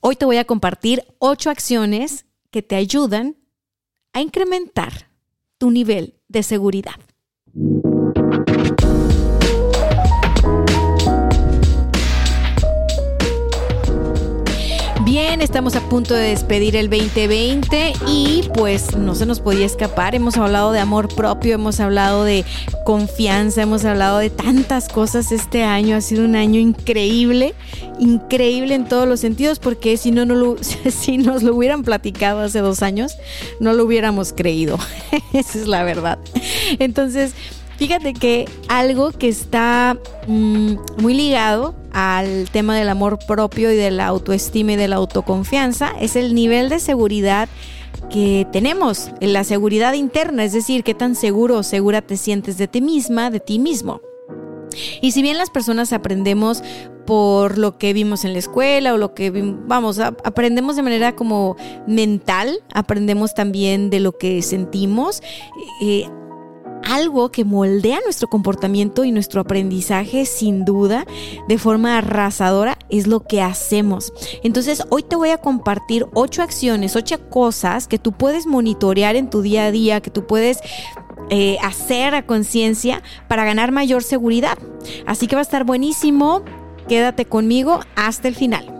Hoy te voy a compartir ocho acciones que te ayudan a incrementar tu nivel de seguridad. Estamos a punto de despedir el 2020 y pues no se nos podía escapar. Hemos hablado de amor propio, hemos hablado de confianza, hemos hablado de tantas cosas este año. Ha sido un año increíble, increíble en todos los sentidos porque si no, si nos lo hubieran platicado hace dos años, no lo hubiéramos creído. Esa es la verdad. Entonces, Fíjate que algo que está mm, muy ligado al tema del amor propio y de la autoestima y de la autoconfianza es el nivel de seguridad que tenemos, la seguridad interna, es decir, qué tan seguro o segura te sientes de ti misma, de ti mismo. Y si bien las personas aprendemos por lo que vimos en la escuela o lo que vamos, aprendemos de manera como mental, aprendemos también de lo que sentimos. Eh, algo que moldea nuestro comportamiento y nuestro aprendizaje sin duda de forma arrasadora es lo que hacemos. Entonces hoy te voy a compartir ocho acciones, ocho cosas que tú puedes monitorear en tu día a día, que tú puedes eh, hacer a conciencia para ganar mayor seguridad. Así que va a estar buenísimo. Quédate conmigo hasta el final.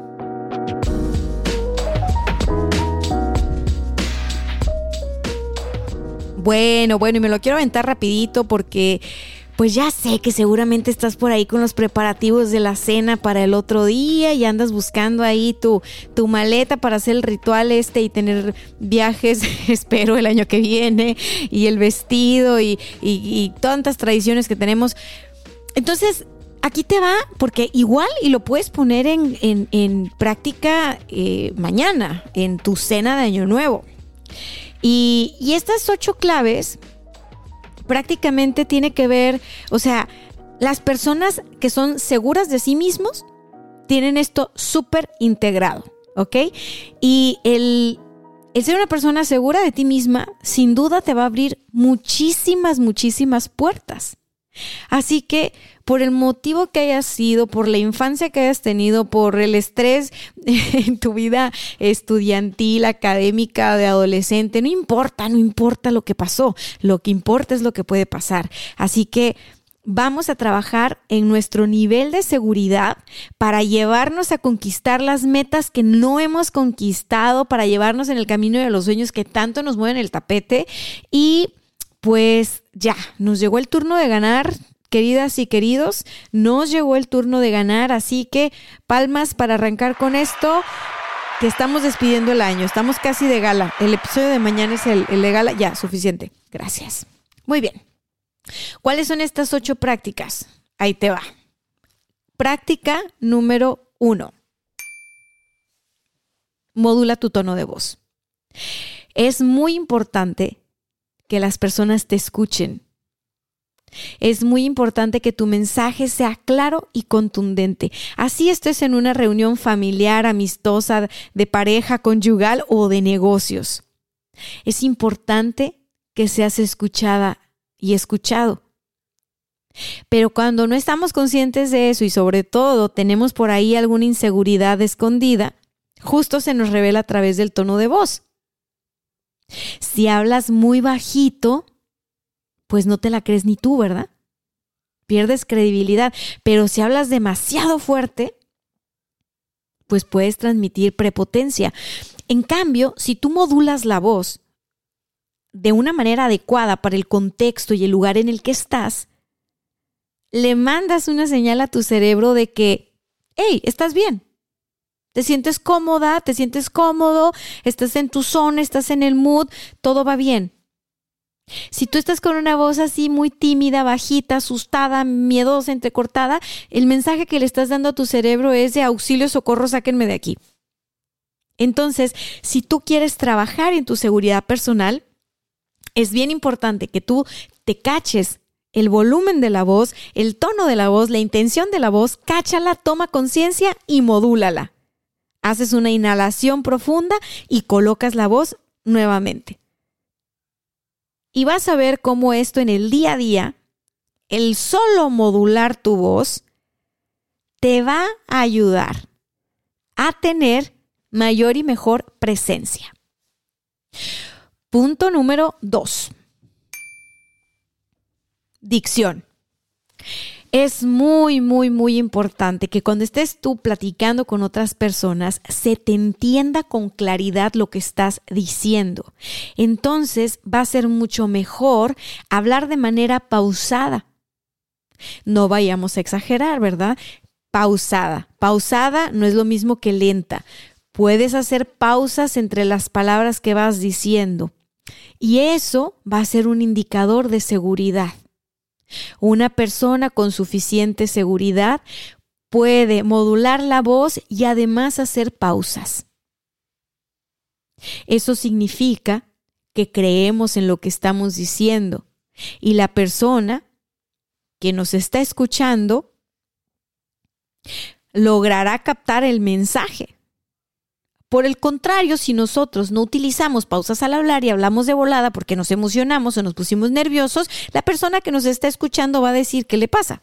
Bueno, bueno, y me lo quiero aventar rapidito porque pues ya sé que seguramente estás por ahí con los preparativos de la cena para el otro día y andas buscando ahí tu, tu maleta para hacer el ritual este y tener viajes, espero, el año que viene, y el vestido y, tantas tradiciones que tenemos. Entonces, aquí te va, porque igual y lo puedes poner en, práctica eh, mañana, en tu cena de Año Nuevo. Y, estas ocho claves prácticamente tiene que ver, o sea, las personas que son seguras de sí mismos tienen esto súper integrado, ¿ok? Y el, el ser una persona segura de ti misma, sin duda te va a abrir muchísimas, muchísimas puertas. Así que por el motivo que hayas sido, por la infancia que hayas tenido, por el estrés en tu vida estudiantil, académica, de adolescente, no importa, no importa lo que pasó, lo que importa es lo que puede pasar. Así que vamos a trabajar en nuestro nivel de seguridad para llevarnos a conquistar las metas que no hemos conquistado, para llevarnos en el camino de los sueños que tanto nos mueven el tapete y pues ya, nos llegó el turno de ganar queridas y queridos, nos llegó el turno de ganar, así que palmas para arrancar con esto, que estamos despidiendo el año, estamos casi de gala. El episodio de mañana es el, de gala, ya, suficiente. Gracias. Muy bien. ¿Cuáles son estas ocho prácticas? Ahí te va. Práctica número uno. Modula tu tono de voz. Es muy importante que las personas te escuchen es muy importante que tu mensaje sea claro y contundente. Así estés en una reunión familiar, amistosa, de pareja, conyugal o de negocios. Es importante que seas escuchada y escuchado. Pero cuando no estamos conscientes de eso y sobre todo tenemos por ahí alguna inseguridad escondida, justo se nos revela a través del tono de voz. Si hablas muy bajito, pues no te la crees ni tú, ¿verdad? Pierdes credibilidad. Pero si hablas demasiado fuerte, pues puedes transmitir prepotencia. En cambio, si tú modulas la voz de una manera adecuada para el contexto y el lugar en el que estás, le mandas una señal a tu cerebro de que, hey, estás bien. Te sientes cómoda, te sientes cómodo, estás en tu zona, estás en el mood, todo va bien. Si tú estás con una voz así muy tímida, bajita, asustada, miedosa, entrecortada, el mensaje que le estás dando a tu cerebro es de auxilio, socorro, sáquenme de aquí. Entonces, si tú quieres trabajar en tu seguridad personal, es bien importante que tú te caches el volumen de la voz, el tono de la voz, la intención de la voz, cáchala, toma conciencia y modúlala. Haces una inhalación profunda y colocas la voz nuevamente. Y vas a ver cómo esto en el día a día, el solo modular tu voz, te va a ayudar a tener mayor y mejor presencia. Punto número dos. Dicción. Es muy, muy, muy importante que cuando estés tú platicando con otras personas se te entienda con claridad lo que estás diciendo. Entonces va a ser mucho mejor hablar de manera pausada. No vayamos a exagerar, ¿verdad? Pausada. Pausada no es lo mismo que lenta. Puedes hacer pausas entre las palabras que vas diciendo. Y eso va a ser un indicador de seguridad. Una persona con suficiente seguridad puede modular la voz y además hacer pausas. Eso significa que creemos en lo que estamos diciendo y la persona que nos está escuchando logrará captar el mensaje. Por el contrario, si nosotros no utilizamos pausas al hablar y hablamos de volada porque nos emocionamos o nos pusimos nerviosos, la persona que nos está escuchando va a decir qué le pasa.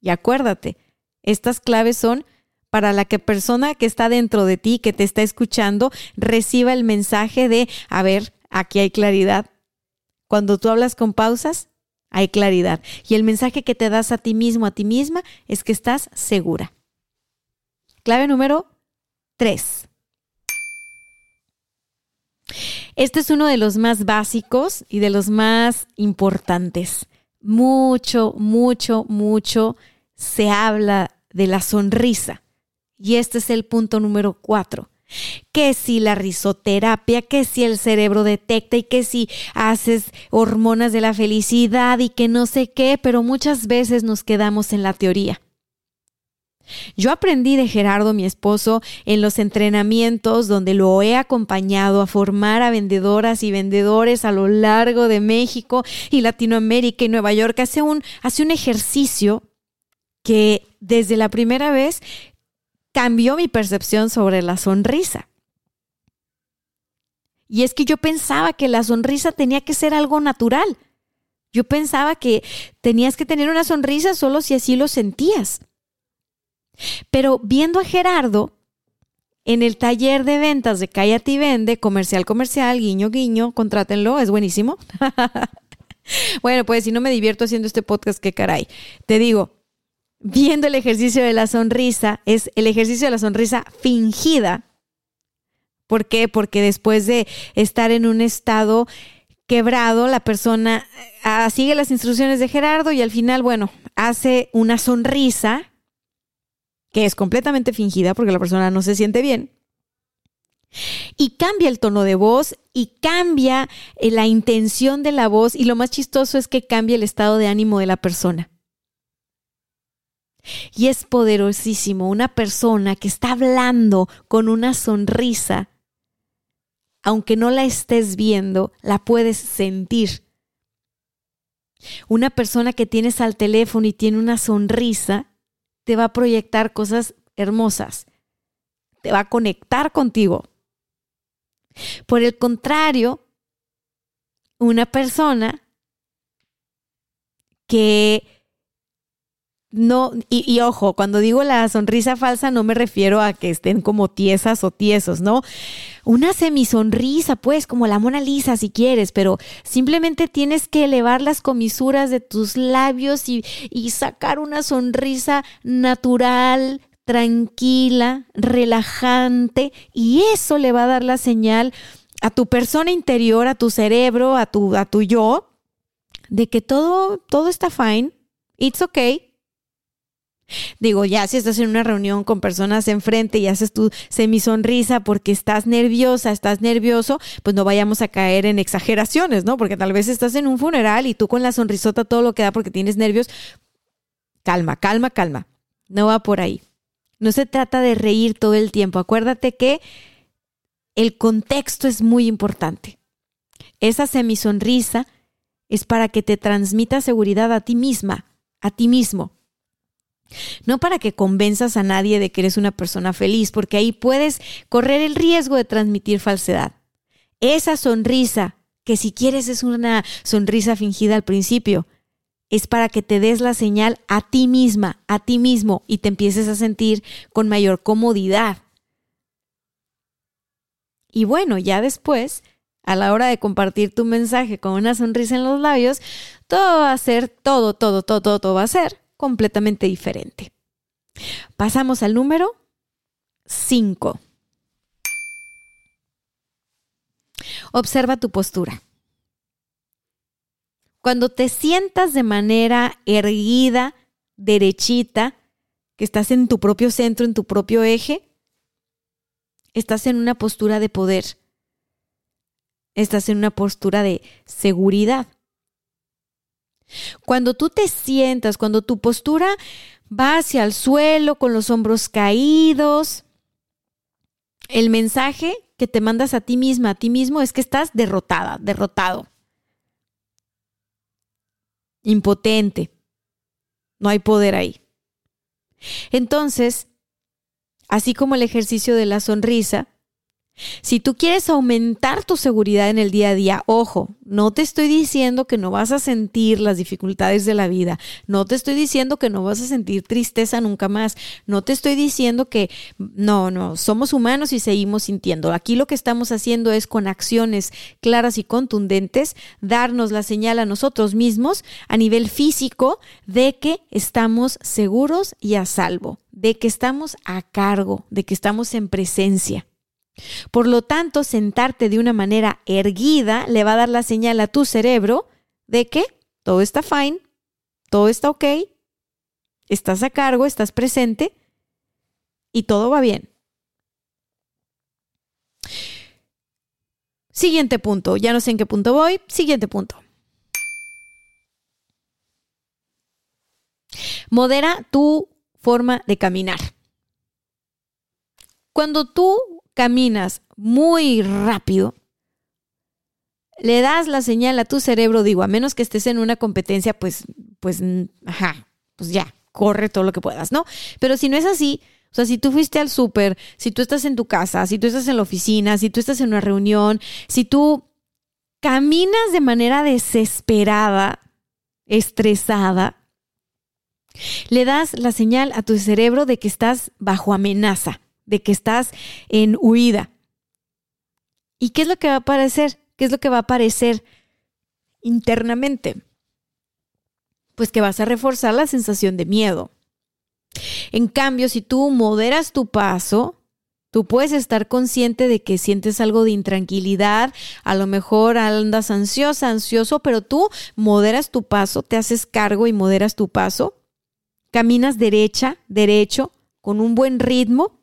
Y acuérdate, estas claves son para la que persona que está dentro de ti, que te está escuchando, reciba el mensaje de, a ver, aquí hay claridad. Cuando tú hablas con pausas, hay claridad. Y el mensaje que te das a ti mismo, a ti misma, es que estás segura. Clave número 3. Este es uno de los más básicos y de los más importantes. Mucho, mucho, mucho se habla de la sonrisa. Y este es el punto número 4 que si la risoterapia, que si el cerebro detecta y que si haces hormonas de la felicidad y que no sé qué, pero muchas veces nos quedamos en la teoría. Yo aprendí de Gerardo, mi esposo, en los entrenamientos donde lo he acompañado a formar a vendedoras y vendedores a lo largo de México y Latinoamérica y Nueva York. Hace un, hace un ejercicio que desde la primera vez cambió mi percepción sobre la sonrisa. Y es que yo pensaba que la sonrisa tenía que ser algo natural. Yo pensaba que tenías que tener una sonrisa solo si así lo sentías. Pero viendo a Gerardo en el taller de ventas de Cállate y Vende, comercial, comercial, guiño, guiño, contrátenlo, es buenísimo. bueno, pues si no me divierto haciendo este podcast, qué caray. Te digo, viendo el ejercicio de la sonrisa, es el ejercicio de la sonrisa fingida. ¿Por qué? Porque después de estar en un estado quebrado, la persona ah, sigue las instrucciones de Gerardo y al final, bueno, hace una sonrisa que es completamente fingida porque la persona no se siente bien. Y cambia el tono de voz y cambia eh, la intención de la voz y lo más chistoso es que cambia el estado de ánimo de la persona. Y es poderosísimo una persona que está hablando con una sonrisa, aunque no la estés viendo, la puedes sentir. Una persona que tienes al teléfono y tiene una sonrisa, te va a proyectar cosas hermosas, te va a conectar contigo. Por el contrario, una persona que no, y, ojo, cuando digo la sonrisa falsa no me refiero a que estén como tiesas o tiesos, ¿no? Una semisonrisa, pues, como la Mona Lisa si quieres, pero simplemente tienes que elevar las comisuras de tus labios y, y sacar una sonrisa natural, tranquila, relajante, y eso le va a dar la señal a tu persona interior, a tu cerebro, a tu, a tu yo, de que todo, todo está fine, it's okay Digo, ya si estás en una reunión con personas enfrente y haces tu semisonrisa porque estás nerviosa, estás nervioso, pues no vayamos a caer en exageraciones, ¿no? Porque tal vez estás en un funeral y tú con la sonrisota todo lo que da porque tienes nervios. Calma, calma, calma. No va por ahí. No se trata de reír todo el tiempo. Acuérdate que el contexto es muy importante. Esa semisonrisa es para que te transmita seguridad a ti misma, a ti mismo. No para que convenzas a nadie de que eres una persona feliz, porque ahí puedes correr el riesgo de transmitir falsedad. Esa sonrisa, que si quieres es una sonrisa fingida al principio, es para que te des la señal a ti misma, a ti mismo, y te empieces a sentir con mayor comodidad. Y bueno, ya después, a la hora de compartir tu mensaje con una sonrisa en los labios, todo va a ser, todo, todo, todo, todo, todo va a ser completamente diferente. Pasamos al número 5. Observa tu postura. Cuando te sientas de manera erguida, derechita, que estás en tu propio centro, en tu propio eje, estás en una postura de poder. Estás en una postura de seguridad. Cuando tú te sientas, cuando tu postura va hacia el suelo con los hombros caídos, el mensaje que te mandas a ti misma, a ti mismo, es que estás derrotada, derrotado, impotente. No hay poder ahí. Entonces, así como el ejercicio de la sonrisa, si tú quieres aumentar tu seguridad en el día a día, ojo, no te estoy diciendo que no vas a sentir las dificultades de la vida, no te estoy diciendo que no vas a sentir tristeza nunca más, no te estoy diciendo que no, no, somos humanos y seguimos sintiendo. Aquí lo que estamos haciendo es con acciones claras y contundentes darnos la señal a nosotros mismos a nivel físico de que estamos seguros y a salvo, de que estamos a cargo, de que estamos en presencia. Por lo tanto, sentarte de una manera erguida le va a dar la señal a tu cerebro de que todo está fine, todo está ok, estás a cargo, estás presente y todo va bien. Siguiente punto, ya no sé en qué punto voy, siguiente punto. Modera tu forma de caminar. Cuando tú caminas muy rápido, le das la señal a tu cerebro, digo, a menos que estés en una competencia, pues, pues, ajá, pues ya, corre todo lo que puedas, ¿no? Pero si no es así, o sea, si tú fuiste al súper, si tú estás en tu casa, si tú estás en la oficina, si tú estás en una reunión, si tú caminas de manera desesperada, estresada, le das la señal a tu cerebro de que estás bajo amenaza de que estás en huida. ¿Y qué es lo que va a aparecer? ¿Qué es lo que va a aparecer internamente? Pues que vas a reforzar la sensación de miedo. En cambio, si tú moderas tu paso, Tú puedes estar consciente de que sientes algo de intranquilidad, a lo mejor andas ansiosa, ansioso, pero tú moderas tu paso, te haces cargo y moderas tu paso, caminas derecha, derecho, con un buen ritmo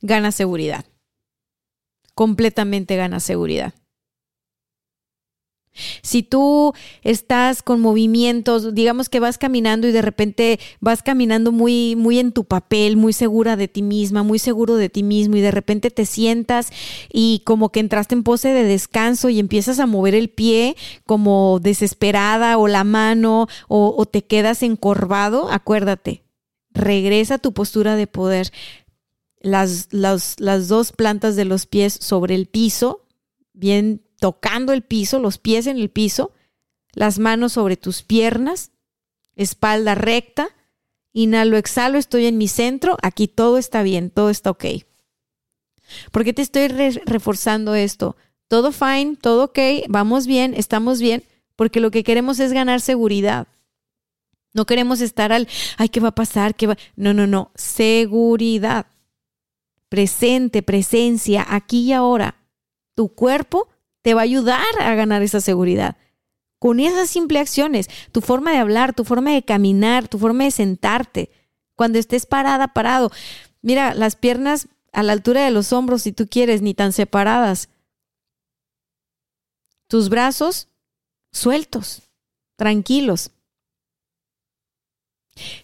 gana seguridad. Completamente gana seguridad. Si tú estás con movimientos, digamos que vas caminando y de repente vas caminando muy, muy en tu papel, muy segura de ti misma, muy seguro de ti mismo y de repente te sientas y como que entraste en pose de descanso y empiezas a mover el pie como desesperada o la mano o, o te quedas encorvado, acuérdate, regresa a tu postura de poder las, las dos plantas de los pies sobre el piso, bien tocando el piso, los pies en el piso, las manos sobre tus piernas, espalda recta, inhalo, exhalo, estoy en mi centro, aquí todo está bien, todo está ok. ¿Por qué te estoy reforzando esto? Todo fine, todo ok, vamos bien, estamos bien, porque lo que queremos es ganar seguridad. No queremos estar al, ay, ¿qué va a pasar? ¿Qué va? No, no, no, seguridad presente, presencia, aquí y ahora. Tu cuerpo te va a ayudar a ganar esa seguridad. Con esas simples acciones, tu forma de hablar, tu forma de caminar, tu forma de sentarte, cuando estés parada, parado. Mira, las piernas a la altura de los hombros, si tú quieres, ni tan separadas. Tus brazos sueltos, tranquilos.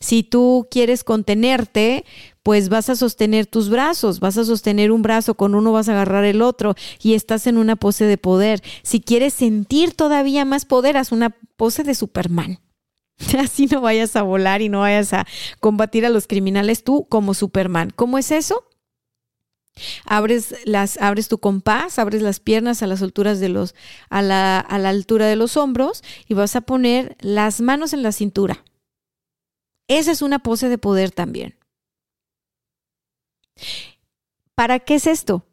Si tú quieres contenerte, pues vas a sostener tus brazos, vas a sostener un brazo, con uno vas a agarrar el otro y estás en una pose de poder. Si quieres sentir todavía más poder, haz una pose de Superman. Así no vayas a volar y no vayas a combatir a los criminales tú como Superman. ¿Cómo es eso? Abres, las, abres tu compás, abres las piernas a las alturas de los, a la, a la altura de los hombros y vas a poner las manos en la cintura. Esa es una pose de poder también. ¿Para qué es esto?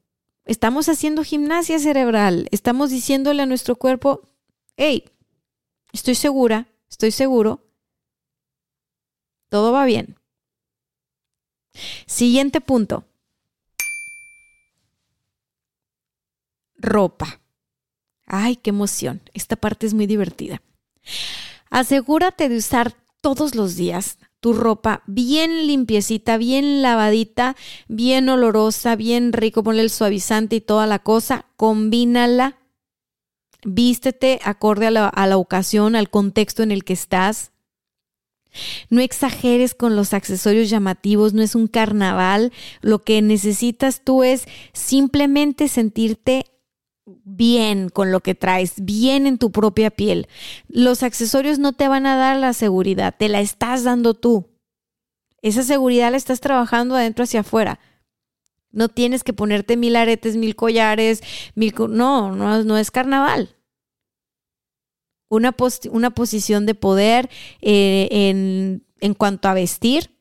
Estamos haciendo gimnasia cerebral, estamos diciéndole a nuestro cuerpo, hey, estoy segura, estoy seguro, todo va bien. Siguiente punto. Ropa. Ay, qué emoción. Esta parte es muy divertida. Asegúrate de usar todos los días tu ropa bien limpiecita, bien lavadita, bien olorosa, bien rico, ponle el suavizante y toda la cosa, combínala, vístete acorde a la, a la ocasión, al contexto en el que estás. No exageres con los accesorios llamativos, no es un carnaval. Lo que necesitas tú es simplemente sentirte bien con lo que traes, bien en tu propia piel. Los accesorios no te van a dar la seguridad, te la estás dando tú. Esa seguridad la estás trabajando adentro hacia afuera. No tienes que ponerte mil aretes, mil collares, mil... No, no, no es carnaval. Una, una posición de poder eh, en, en cuanto a vestir,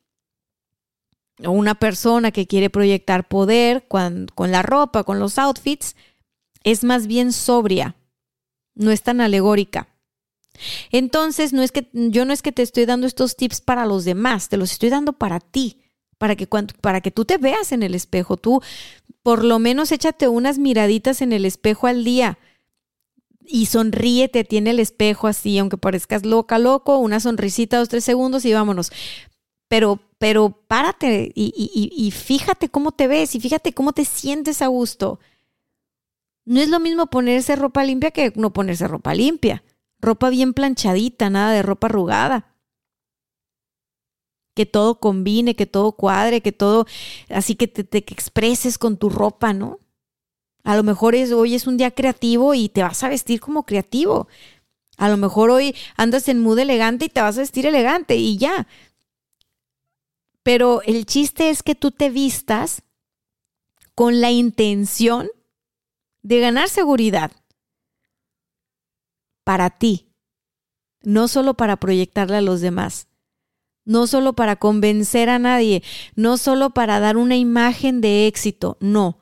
una persona que quiere proyectar poder con, con la ropa, con los outfits, es más bien sobria, no es tan alegórica. Entonces, no es que yo no es que te estoy dando estos tips para los demás, te los estoy dando para ti, para que para que tú te veas en el espejo, tú por lo menos échate unas miraditas en el espejo al día y sonríete, tiene el espejo así, aunque parezcas loca, loco, una sonrisita, dos, tres segundos y vámonos. Pero, pero párate y, y fíjate cómo te ves y fíjate cómo te sientes a gusto. No es lo mismo ponerse ropa limpia que no ponerse ropa limpia. Ropa bien planchadita, nada de ropa arrugada. Que todo combine, que todo cuadre, que todo, así que te, expreses con tu ropa, ¿no? A lo mejor es, hoy es un día creativo y te vas a vestir como creativo. A lo mejor hoy andas en mood elegante y te vas a vestir elegante y ya. Pero el chiste es que tú te vistas con la intención de ganar seguridad para ti, no solo para proyectarle a los demás, no solo para convencer a nadie, no solo para dar una imagen de éxito, no,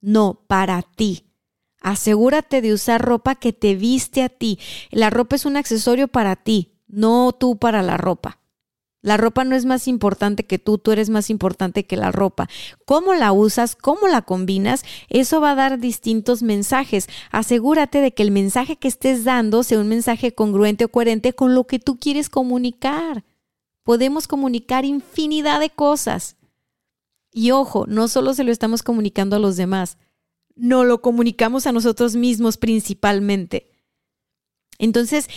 no, para ti. Asegúrate de usar ropa que te viste a ti. La ropa es un accesorio para ti, no tú para la ropa. La ropa no es más importante que tú, tú eres más importante que la ropa. ¿Cómo la usas? ¿Cómo la combinas? Eso va a dar distintos mensajes. Asegúrate de que el mensaje que estés dando sea un mensaje congruente o coherente con lo que tú quieres comunicar. Podemos comunicar infinidad de cosas. Y ojo, no solo se lo estamos comunicando a los demás, no lo comunicamos a nosotros mismos principalmente. Entonces,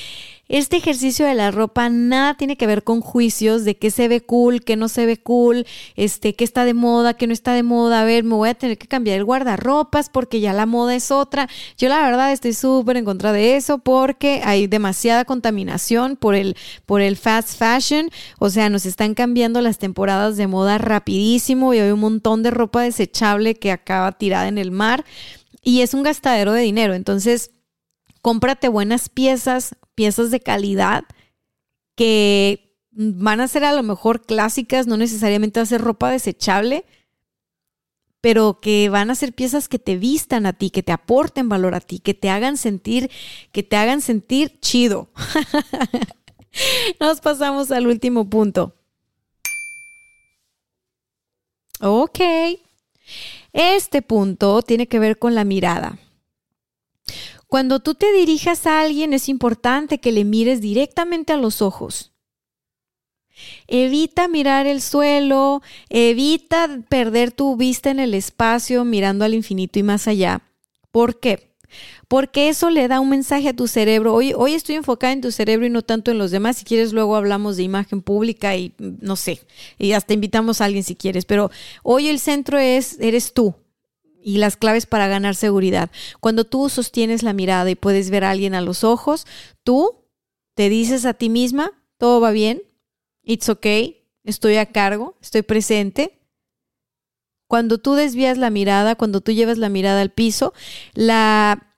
este ejercicio de la ropa nada tiene que ver con juicios de qué se ve cool, qué no se ve cool, este, qué está de moda, qué no está de moda. A ver, me voy a tener que cambiar el guardarropas porque ya la moda es otra. Yo la verdad estoy súper en contra de eso porque hay demasiada contaminación por el, por el fast fashion. O sea, nos están cambiando las temporadas de moda rapidísimo y hay un montón de ropa desechable que acaba tirada en el mar y es un gastadero de dinero. Entonces, cómprate buenas piezas, piezas de calidad que van a ser a lo mejor clásicas, no necesariamente va a ser ropa desechable, pero que van a ser piezas que te vistan a ti, que te aporten valor a ti, que te hagan sentir, que te hagan sentir chido. Nos pasamos al último punto. Ok. Este punto tiene que ver con la mirada. Cuando tú te dirijas a alguien es importante que le mires directamente a los ojos. Evita mirar el suelo, evita perder tu vista en el espacio mirando al infinito y más allá. ¿Por qué? Porque eso le da un mensaje a tu cerebro. Hoy, hoy estoy enfocada en tu cerebro y no tanto en los demás. Si quieres, luego hablamos de imagen pública y no sé, y hasta invitamos a alguien si quieres. Pero hoy el centro es, eres tú, y las claves para ganar seguridad. Cuando tú sostienes la mirada y puedes ver a alguien a los ojos, tú te dices a ti misma, todo va bien, it's okay, estoy a cargo, estoy presente. Cuando tú desvías la mirada, cuando tú llevas la mirada al piso, la,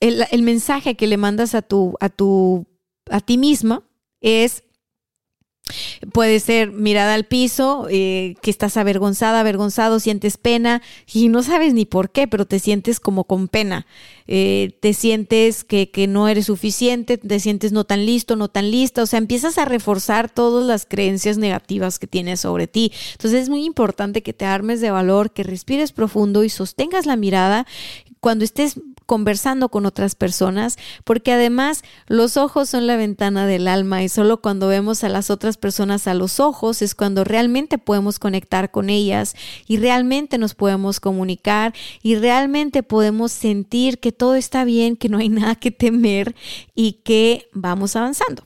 el, el mensaje que le mandas a tu, a tu, a ti misma es Puede ser mirada al piso, eh, que estás avergonzada, avergonzado, sientes pena y no sabes ni por qué, pero te sientes como con pena. Eh, te sientes que, que, no eres suficiente, te sientes no tan listo, no tan lista. O sea, empiezas a reforzar todas las creencias negativas que tienes sobre ti. Entonces es muy importante que te armes de valor, que respires profundo y sostengas la mirada cuando estés conversando con otras personas, porque además los ojos son la ventana del alma y solo cuando vemos a las otras personas a los ojos es cuando realmente podemos conectar con ellas y realmente nos podemos comunicar y realmente podemos sentir que todo está bien, que no hay nada que temer y que vamos avanzando.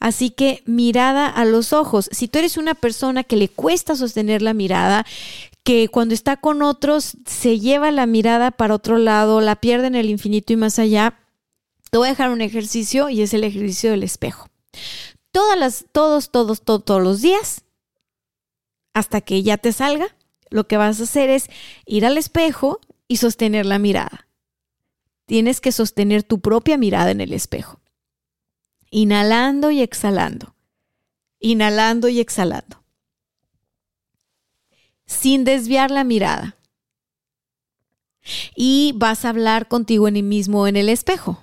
Así que mirada a los ojos. Si tú eres una persona que le cuesta sostener la mirada, que cuando está con otros se lleva la mirada para otro lado, la pierde en el infinito y más allá. Te voy a dejar un ejercicio y es el ejercicio del espejo. Todas las, todos, todos, todos, todos los días, hasta que ya te salga, lo que vas a hacer es ir al espejo y sostener la mirada. Tienes que sostener tu propia mirada en el espejo. Inhalando y exhalando. Inhalando y exhalando sin desviar la mirada. Y vas a hablar contigo en el mismo en el espejo.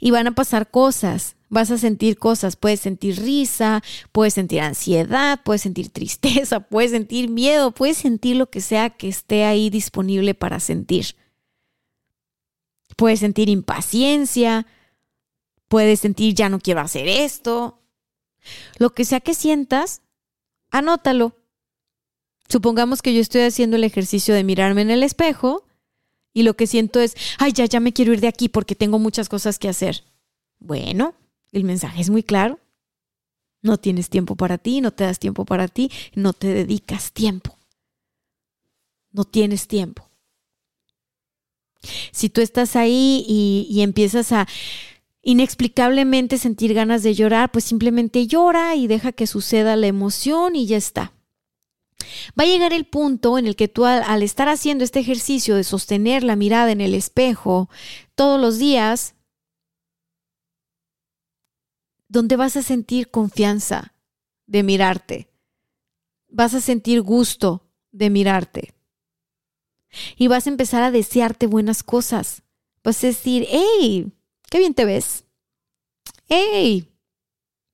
Y van a pasar cosas, vas a sentir cosas, puedes sentir risa, puedes sentir ansiedad, puedes sentir tristeza, puedes sentir miedo, puedes sentir lo que sea que esté ahí disponible para sentir. Puedes sentir impaciencia, puedes sentir ya no quiero hacer esto. Lo que sea que sientas, anótalo Supongamos que yo estoy haciendo el ejercicio de mirarme en el espejo y lo que siento es, ay, ya, ya me quiero ir de aquí porque tengo muchas cosas que hacer. Bueno, el mensaje es muy claro. No tienes tiempo para ti, no te das tiempo para ti, no te dedicas tiempo. No tienes tiempo. Si tú estás ahí y, y empiezas a inexplicablemente sentir ganas de llorar, pues simplemente llora y deja que suceda la emoción y ya está. Va a llegar el punto en el que tú al, estar haciendo este ejercicio de sostener la mirada en el espejo todos los días, donde vas a sentir confianza de mirarte, vas a sentir gusto de mirarte y vas a empezar a desearte buenas cosas. Vas a decir, hey, qué bien te ves. Hey,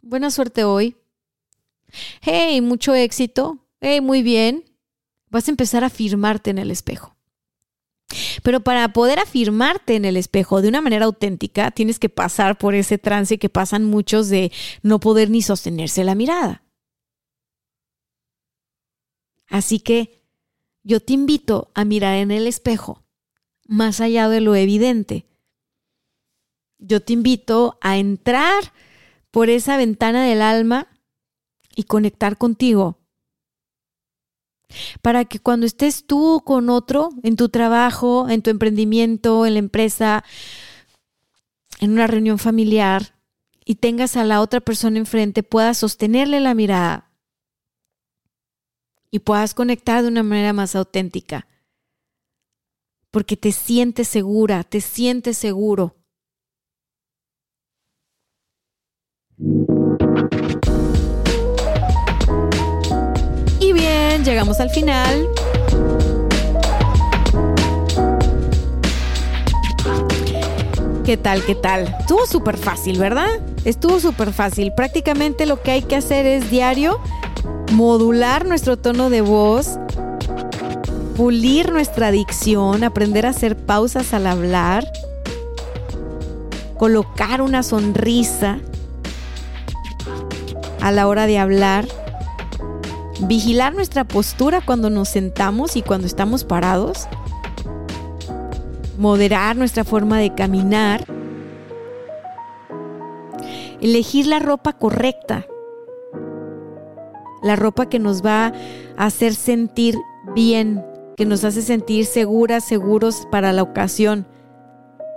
buena suerte hoy. Hey, mucho éxito muy bien, vas a empezar a afirmarte en el espejo. Pero para poder afirmarte en el espejo de una manera auténtica, tienes que pasar por ese trance que pasan muchos de no poder ni sostenerse la mirada. Así que yo te invito a mirar en el espejo, más allá de lo evidente. Yo te invito a entrar por esa ventana del alma y conectar contigo para que cuando estés tú con otro en tu trabajo, en tu emprendimiento, en la empresa, en una reunión familiar y tengas a la otra persona enfrente, puedas sostenerle la mirada y puedas conectar de una manera más auténtica. Porque te sientes segura, te sientes seguro llegamos al final. ¿Qué tal? ¿Qué tal? Estuvo súper fácil, ¿verdad? Estuvo súper fácil. Prácticamente lo que hay que hacer es diario modular nuestro tono de voz, pulir nuestra dicción, aprender a hacer pausas al hablar colocar una sonrisa a la hora de hablar, vigilar nuestra postura cuando nos sentamos y cuando estamos parados, moderar nuestra forma de caminar, elegir la ropa correcta, la ropa que nos va a hacer sentir bien, que nos hace sentir seguras, seguros para la ocasión.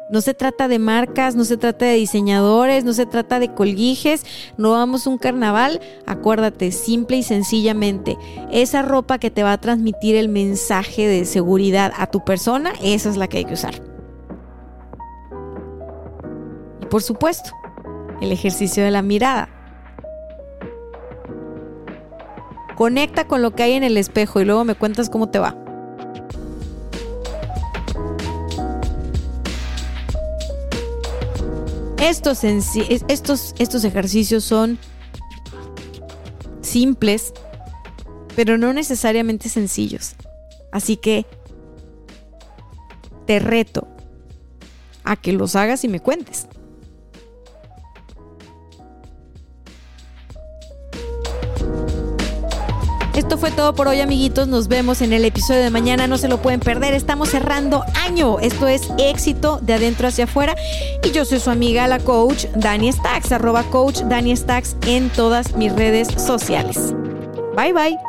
No se trata de marcas, no se trata de diseñadores, no se trata de colguijes, no vamos a un carnaval. Acuérdate, simple y sencillamente, esa ropa que te va a transmitir el mensaje de seguridad a tu persona, esa es la que hay que usar. Y por supuesto, el ejercicio de la mirada. Conecta con lo que hay en el espejo y luego me cuentas cómo te va. Estos, estos, estos ejercicios son simples, pero no necesariamente sencillos. Así que te reto a que los hagas y me cuentes. Fue todo por hoy, amiguitos. Nos vemos en el episodio de mañana. No se lo pueden perder. Estamos cerrando año. Esto es éxito de adentro hacia afuera. Y yo soy su amiga, la coach Dani Stacks, arroba coach Dani Stacks en todas mis redes sociales. Bye bye.